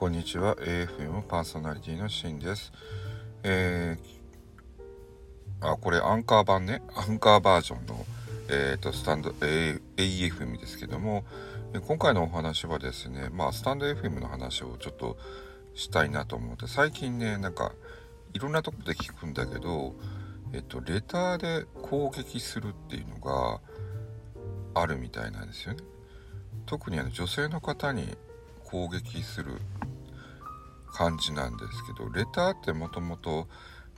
こんにちは。AFM パーソナリティのシンです。えー、あ、これアンカー版ね、アンカーバージョンの、えーと、スタンド、A、AFM ですけども、今回のお話はですね、まあ、スタンド FM の話をちょっとしたいなと思って、最近ね、なんか、いろんなとこで聞くんだけど、えっと、レターで攻撃するっていうのがあるみたいなんですよね。特にあの女性の方に攻撃する感じなんですけどレターってもともと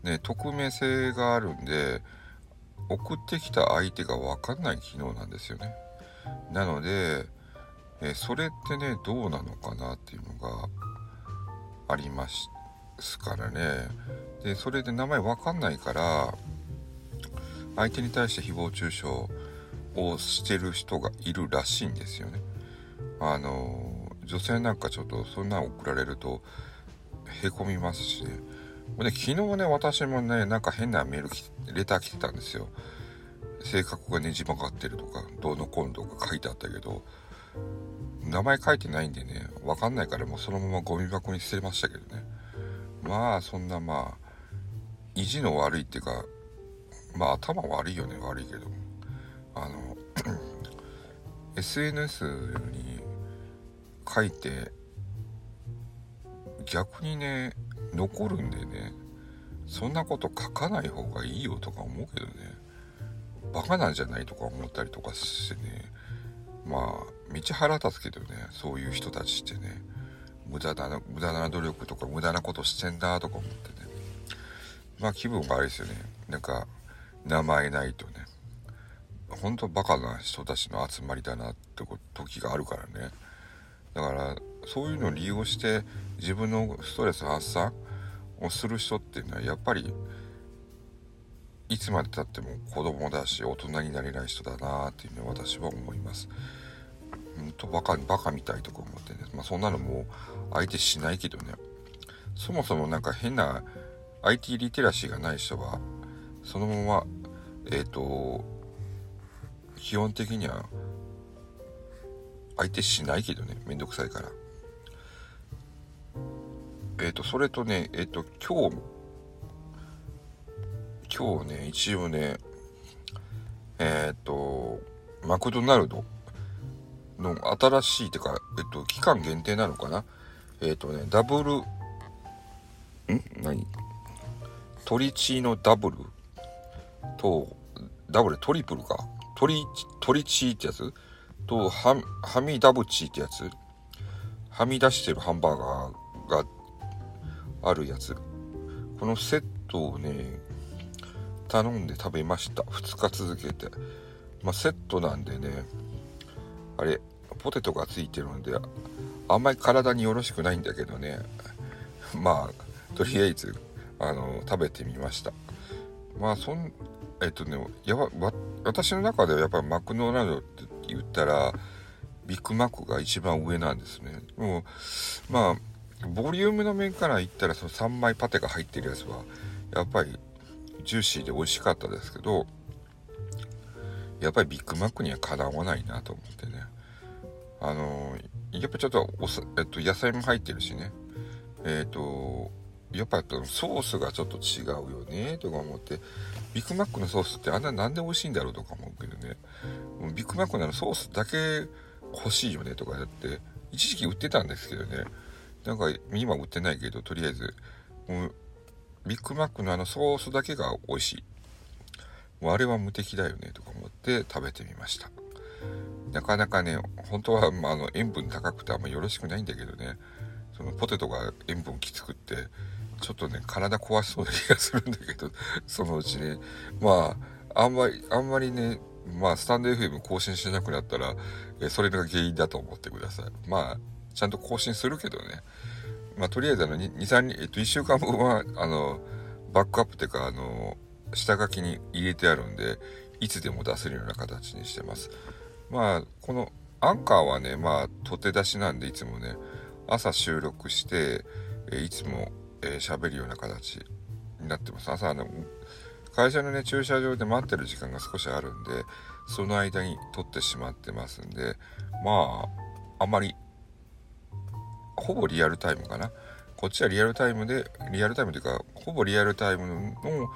ね匿名性があるんで送ってきた相手が分かんない機能なんですよね。なのでえそれってねどうなのかなっていうのがありますからね。でそれで名前分かんないから相手に対して誹謗中傷をしてる人がいるらしいんですよね。あの女性なんかちょっとそんなん送られるとへこみますしね。で昨日ね、私もね、なんか変なメール、レター来てたんですよ。性格がねじ曲がってるとか、どうのこうのとか書いてあったけど、名前書いてないんでね、わかんないからもうそのままゴミ箱に捨てましたけどね。まあ、そんなまあ、意地の悪いっていうか、まあ頭悪いよね、悪いけど。あの、SNS に書いて逆にね残るんでねそんなこと書かない方がいいよとか思うけどねバカなんじゃないとか思ったりとかしてねまあ道腹立つけどねそういう人たちってね無駄な無駄な努力とか無駄なことしてんだとか思ってねまあ気分があれですよね。なんか名前ないとねほんとバカな人たちの集まりだなって時があるからね。だからそういうのを利用して自分のストレス発散をする人っていうのはやっぱりいつまでたっても子供だし大人になれない人だなっていうのは私は思います。ほんとバカバカみたいとか思ってね、まあ、そんなのも相手しないけどね。そもそもなんか変な IT リテラシーがない人はそのままえっ、ー、と基本的には相手しないけどね。めんどくさいから。えっ、ー、とそれとねえっ、ー、と今日今日ね一応ねえっ、ー、とマクドナルドの新しいてかえっと期間限定なのかな？えっ、とねダブルん？何？トリチーノダブルとダブルトリプルか。トリトリチーってやつ？とははみダブチーってやつ。はみ出してるハンバーガーあるやつ。このセットをね頼んで食べました。2日続けて。まあセットなんでねあれポテトがついてるのであんまり体によろしくないんだけどね。まあとりあえずあの食べてみました。まあそんえっとねやば私の中ではやっぱりマクドナルドって言ったらビッグマックが一番上なんですね。もうまあボリュームの面から言ったらその3枚パテが入ってるやつはやっぱりジューシーで美味しかったですけどやっぱりビッグマックにはかなわないなと思ってね。あのやっぱちょっとお、えっと、野菜も入ってるしね。えっ、とやっぱソースがちょっと違うよねとか思って。ビッグマックのソースってあんななんで美味しいんだろうとか思うけどね。ビッグマックならソースだけ欲しいよねとかだって一時期売ってたんですけどね。なんか今売ってないけどとりあえずもうビッグマックのあのソースだけが美味しい。もうあれは無敵だよねとか思って食べてみました。なかなかね本当は、まあ、あの塩分高くてあんまよろしくないんだけどね。そのポテトが塩分きつくってちょっとね、体壊しそうな気がするんだけど、そのうちね、まあ、あんまり、あんまりね、まあ、スタンド FM 更新しなくなったら、えそれが原因だと思ってください。まあ、ちゃんと更新するけどね、まあ、とりあえずあの、2、2 3、えっと、1週間分は、あの、バックアップっていうか、あの、下書きに入れてあるんで、いつでも出せるような形にしてます。まあ、このアンカーはね、まあ、取って出しなんで、いつもね、朝収録して、えいつも喋、えー、るような形になってます。朝、あの、会社のね、駐車場で待ってる時間が少しあるんで、その間に撮ってしまってますんで、まあ、あまり、ほぼリアルタイムかな。こっちはリアルタイムで、リアルタイムというか、ほぼリアルタイムの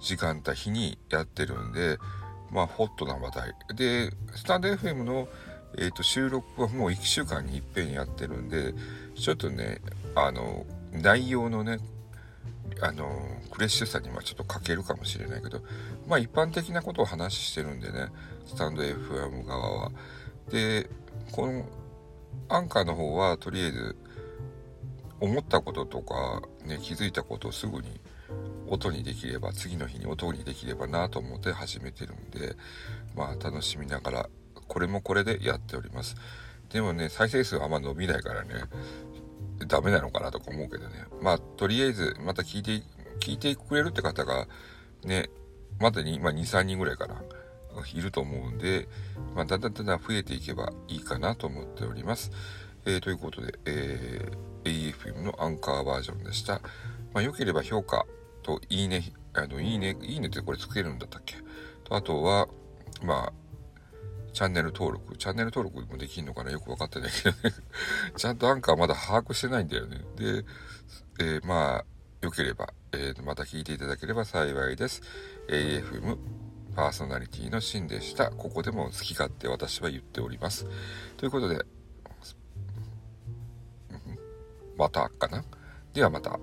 時間帯日にやってるんで、まあ、ホットな話題。で、スタンド FM の、えっ、ー、と、収録はもう1週間にいっぺんやってるんで、ちょっとね、あの、内容のね、あの、クレッシュさにはちょっと欠けるかもしれないけど、まあ一般的なことを話してるんでね、スタンド FM 側は。で、このアンカーの方はとりあえず思ったこととか、ね、気づいたことをすぐに音にできれば、次の日に音にできればなと思って始めてるんで、まあ楽しみながら、これもこれでやっております。でもね、再生数はあんま伸びないからね、ダメなのかなとか思うけどね。まあ、とりあえず、また聞いて、聞いてくれるって方が、ね、まだに、ま、2、3人ぐらいかな、いると思うんで、まあ、だんだんだんだん増えていけばいいかなと思っております。えー、ということで、えー、AFM のアンカーバージョンでした。まあ、良ければ評価といいね、あの、いいね、いいねってこれつけるんだったっけ？と、あとは、まあ、チャンネル登録。チャンネル登録もできんのかな？よくわかってないけどね ちゃんとアンカーまだ把握してないんだよね。で、えー、まあ、良ければ、えー、また聞いていただければ幸いです。AFM パーソナリティのシンでした。ここでも好き勝手私は言っております。ということで、またかなではまた。